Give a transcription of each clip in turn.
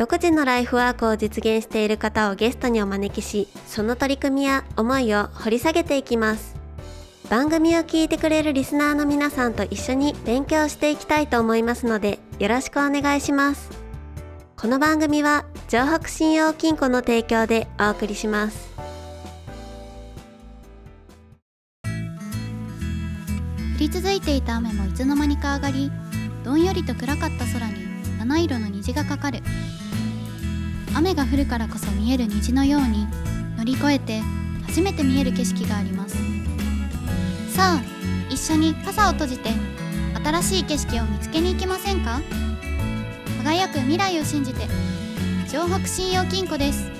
独自のライフワークを実現している方をゲストにお招きしその取り組みや思いを掘り下げていきます。番組を聞いてくれるリスナーの皆さんと一緒に勉強していきたいと思いますのでよろしくお願いします。この番組は城北信用金庫の提供でお送りします。降り続いていた雨もいつの間にか上がりどんよりと暗かった空に七色の虹がかかる。雨が降るからこそ見える虹のように乗り越えて初めて見える景色があります。さあ一緒に傘を閉じて新しい景色を見つけに行きませんか？輝く未来を信じて城北信用金庫です。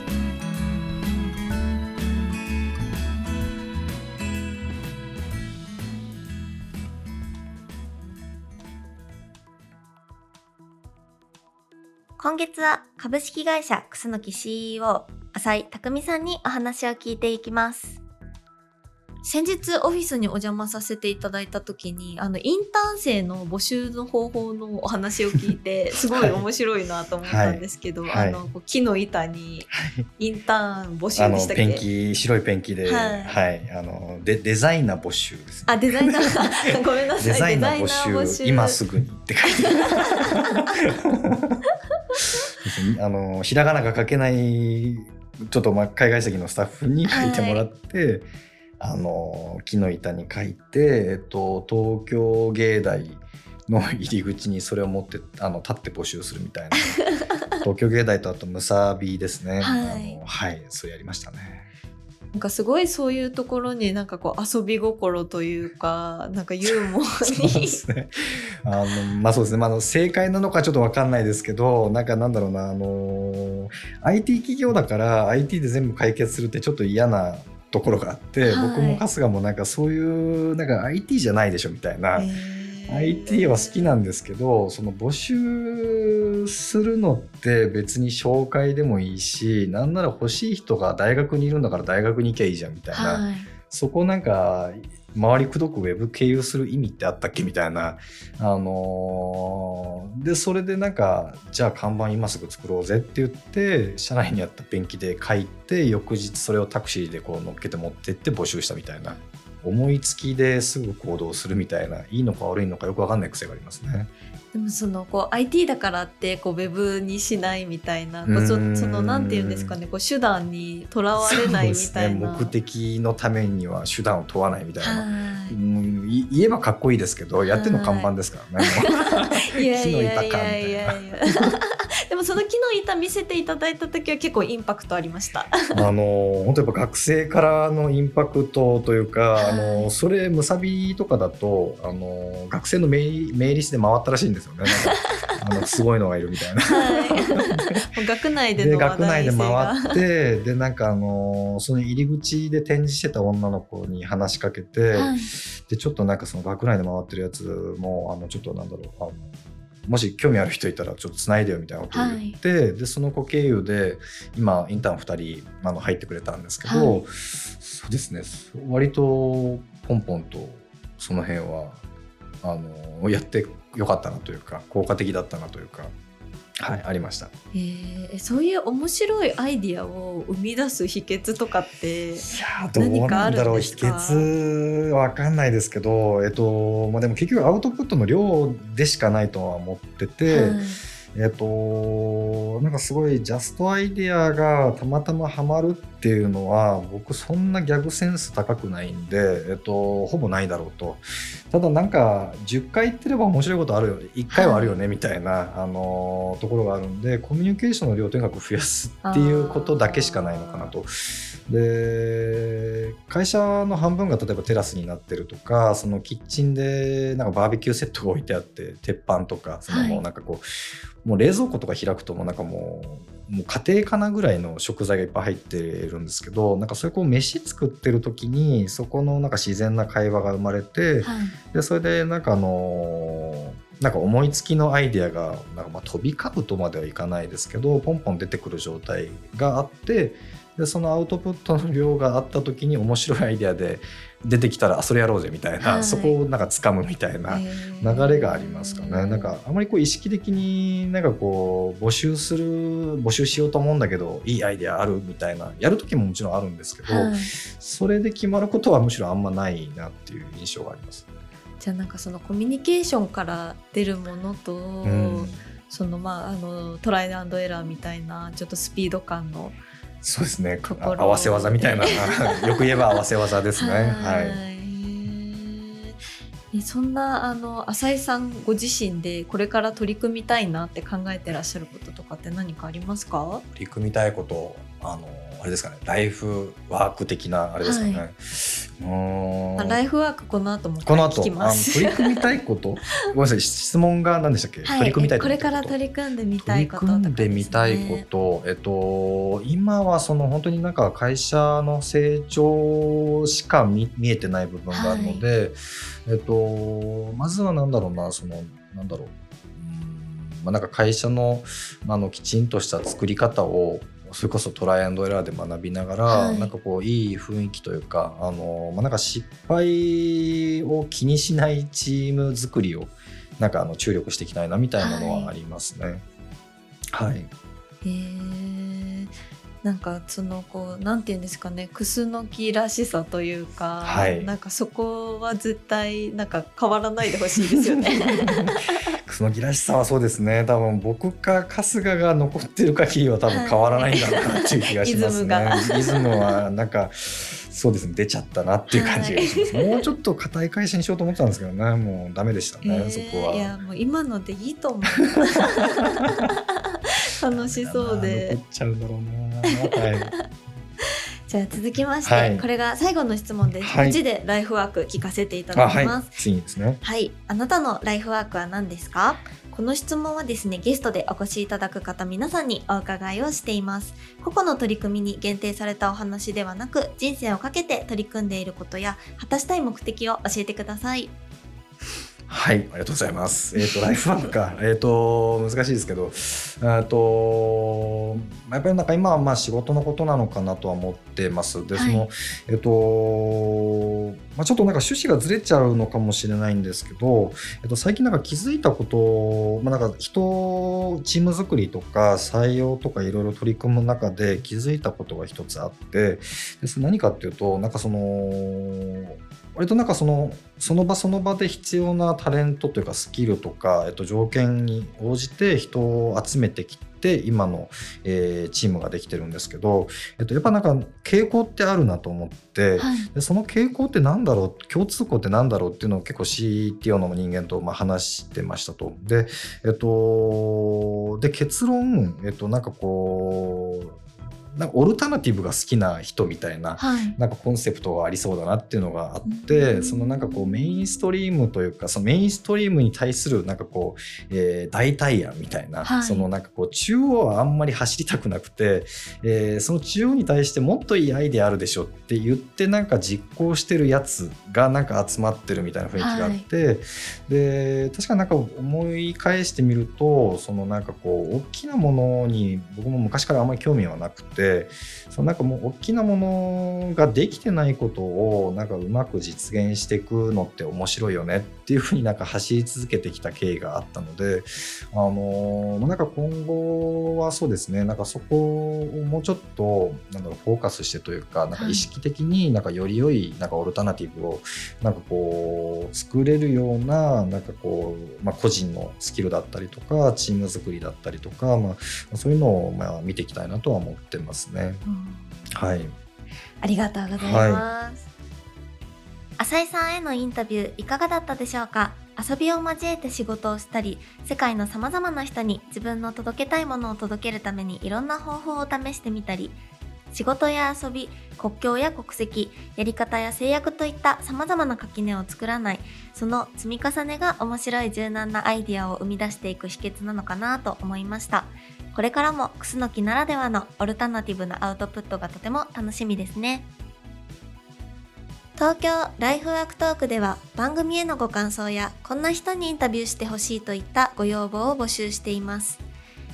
今月は株式会社クスノキ CEO 浅井匠さんにお話を聞いていきます。先日オフィスにお邪魔させていただいた時にあのインターン生の募集の方法のお話を聞いて すごい面白いなと思ったんですけど、はい。あの木の板にインターン募集でしたっけ？ペンキ白いペンキで、ははい。い、あのデデザイナー募集です、ね。あデザイナー。ごめんなさい。デザイナーデ募集。今すぐにって書いて あのひらがなが書けないちょっとまあ海外籍のスタッフに書いてもらって、あの木の板に書いて、えっと、東京芸大の入り口にそれを持ってあの立って募集するみたいな。東京芸大とあとムサビですね。はい。あのはいそうやりましたね。なんかすごいそういうところになんかこう遊び心というかなんかユーモアにすね。あの、まあそうですね。まあ、正解なのかちょっとわかんないですけど、なんかなんだろうな、あの、IT 企業だから IT で全部解決するってちょっと嫌なところがあって、はい僕も春日もなんかそういう、なんか IT じゃないでしょみたいな。IT は好きなんですけどその募集するのって別に紹介でもいいしなんなら欲しい人が大学にいるんだから大学に行きゃいいじゃんみたいな、はい。そこなんか周りくどくウェブ経由する意味ってあったっけみたいな、あのーでそれでなんかじゃあ看板今すぐ作ろうぜって言って社内にあったペンキで書いて翌日それをタクシーでこう乗っけて持ってって募集したみたいな思いつきですぐ行動するみたいないいのか悪いのかよくわかんない癖がありますね。でもそのこう IT だからってこうウェブにしないみたいなうそそのなんて言うんですかねこう手段にとらわれないみたいな。ね、目的のためには手段を問わないみたいな。はいうんい言えばかっこいいですけどやってるの看板ですからね。いやいやいやいいや ないやでもその木の板見せていただいた時は結構インパクトありました。あの本当やっぱ学生からのインパクトというか、はい。あのそれむさびとかだとあの学生のメイメイリスで回ったらしいんですよね。なんかあのすごいのがいるみたいな。はい、学内で学内で回ってでなんかあのその入り口で展示してた女の子に話しかけて、はい。でちょっとなんかその学内で回ってるやつもあのちょっとなんだろうあのもし興味ある人いたらちょっとつないでよみたいなことを言って、でその子経由で今インターン2人あの入ってくれたんですけど、はい。そうですね割とポンポンとその辺はあのやってよかったなというか効果的だったなというか、はい、ありました。えーそういう面白いアイディアを生み出す秘訣とかっていやーどう何かあなんだろう。秘るんですか？訣わかんないですけど、えっとまあ、でも結局アウトプットの量でしかないとは思ってて、はい。えっとなんかすごいジャストアイデアがたまたまハマるっていうのは僕そんなギャグセンス高くないんで、えっと、ほぼないだろうと。ただなんか10回言ってれば面白いことあるよ1回はあるよねみたいな、あのところがあるんでコミュニケーションの量をとにかく増やすっていうことだけしかないのかなと。で会社の半分が例えばテラスになってるとかそのキッチンでなんかバーベキューセットが置いてあって鉄板とかそのはい。もうなんかこう、もう冷蔵庫とか開くともうなんかもうもう家庭かなぐらいの食材がいっぱい入ってるんですけどなんかそれこう飯作ってる時にそこのなんか自然な会話が生まれて、はい。でそれでなんかあのなんか思いつきのアイデアがなんかまあ飛び交うとまではいかないですけどポンポン出てくる状態があってでそのアウトプットの量があった時に面白いアイデアで出てきたらあそれやろうぜみたいな、はい。そこをなんか掴むみたいな流れがありますかね。なんかあまりこう意識的になんかこう募集する募集しようと思うんだけどいいアイデアあるみたいなやる時ももちろんあるんですけど、はい。それで決まることはむしろあんまないなっていう印象があります。じゃあなんかそのコミュニケーションから出るものと、うん。そのまああのトライアンドエラーみたいなちょっとスピード感のそうですね。合わせ技みたいな。よく言えば合わせ技ですね。はい。えそんなあの浅井さんご自身でこれから取り組みたいなって考えてらっしゃることとかって何かありますか？取り組みたいことあのあれですかね。ライフワーク的なあれですかね。はうーんあライフワークこの後もこの後。取り組みたいこと？ごめんなさい質問が何でしたっけ、はい、取り組みたいこれからり取り組んでみた取りいこととか組んでみたいこと、えっと、今はその本当になんか会社の成長しか見見えてない部分があるので、えっと、まずはなんだろうなそのなんだろう。うんまあ、なんか会社のあのきちんとした作り方をそれこそトライアンドエラーで学びながら、はい。なんかこういい雰囲気というかあの、まあ、なんか失敗を気にしないチーム作りをなんかあの注力していきたいなみたいなのはありますね。はい、えーなんかそのこうなんていうんですかねクスノキらしさというか、はいなんかそこは絶対なんか変わらないでほしいですよね。そのギらしさはそうですね多分僕か春日が残ってる限りは多分変わらないんだろうなっていう気がしますね。はいリズムはなんかそうですね出ちゃったなっていう感じがします。もうちょっと硬い会社にしようと思ってたんですけどねもうダメでしたね、えーそこは。いやもう今のでいいと思う。楽しそうで残っちゃうんだろうな。はい。じゃあ続きまして、はいこれが最後の質問です。はいでライフワーク聞かせていただきます。。次ですね。はい、あなたのライフワークは何ですか？この質問はですね、ゲストでお越しいただく方皆さんにお伺いをしています。個々の取り組みに限定されたお話ではなく、人生をかけて取り組んでいることや、果たしたい目的を教えてください。はい、ありがとうございます。えっ、と、ライフワークか。えっと、難しいですけど、えっと、やっぱりなんか今はまあ仕事のことなのかなとは思ってます。で、はいその、えっと、まあ、ちょっとなんか趣旨がずれちゃうのかもしれないんですけど、えっと、最近なんか気づいたこと、まあ、なんか人、チーム作りとか採用とかいろいろ取り組む中で気づいたことが一つあって、で何かっていうと、なんかその、割となんかそのその場その場で必要なタレントというかスキルとか、えっと、条件に応じて人を集めてきて今の、えーチームができてるんですけど、えっと、やっぱなんか傾向ってあるなと思って、はい。でその傾向ってなんだろう共通項ってなんだろうっていうのを結構 CTO の人間とまあ話してましたと。で,、えっと、で結論、えっと、なんかこうなんかオルタナティブが好きな人みたいなはい。なんかコンセプトがありそうだなっていうのがあって、うんそのなんかこうメインストリームというかそのメインストリームに対するなんかこう、えー代替案みたいな、はい。そのなんかこう中央はあんまり走りたくなくて、えーその中央に対してもっといいアイデアあるでしょって言ってなんか実行してるやつがなんか集まってるみたいな雰囲気があって、で確かになんか思い返してみるとそのなんかこう大きなものに僕も昔からあんまり興味はなくてそのなんかもう大きなものができてないことをなんかうまく実現していくのって面白いよねっていうふうになんか走り続けてきた経緯があったのであのまあなんか今後はそうですねなんかそこをもうちょっとなんだろうフォーカスしてというかなんか意識的になんかより良いなんかオルタナティブをなんかこう作れるようななんかこう、まあ、個人のスキルだったりとかチーム作りだったりとか、まあ、そういうのをまあ見ていきたいなとは思ってますね。はい、ありがとうございます。浅井さんへのインタビューいかがだったでしょうか？遊びを交えて仕事をしたり世界の様々な人に自分の届けたいものを届けるためにいろんな方法を試してみたり仕事や遊び国境や国籍やり方や制約といった様々な垣根を作らないその積み重ねが面白い柔軟なアイディアを生み出していく秘訣なのかなと思いましたこれからもクスノキならではのオルタナティブなアウトプットがとても楽しみですね。東京ライフワークトークでは番組へのご感想やこんな人にインタビューしてほしいといったご要望を募集しています。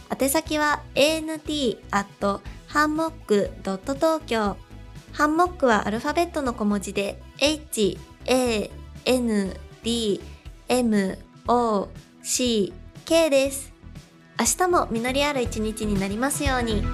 宛先は ant アットハンモックドット東京ハンモックはアルファベットの小文字で h a n d m o c k です。明日も実りある一日になりますように。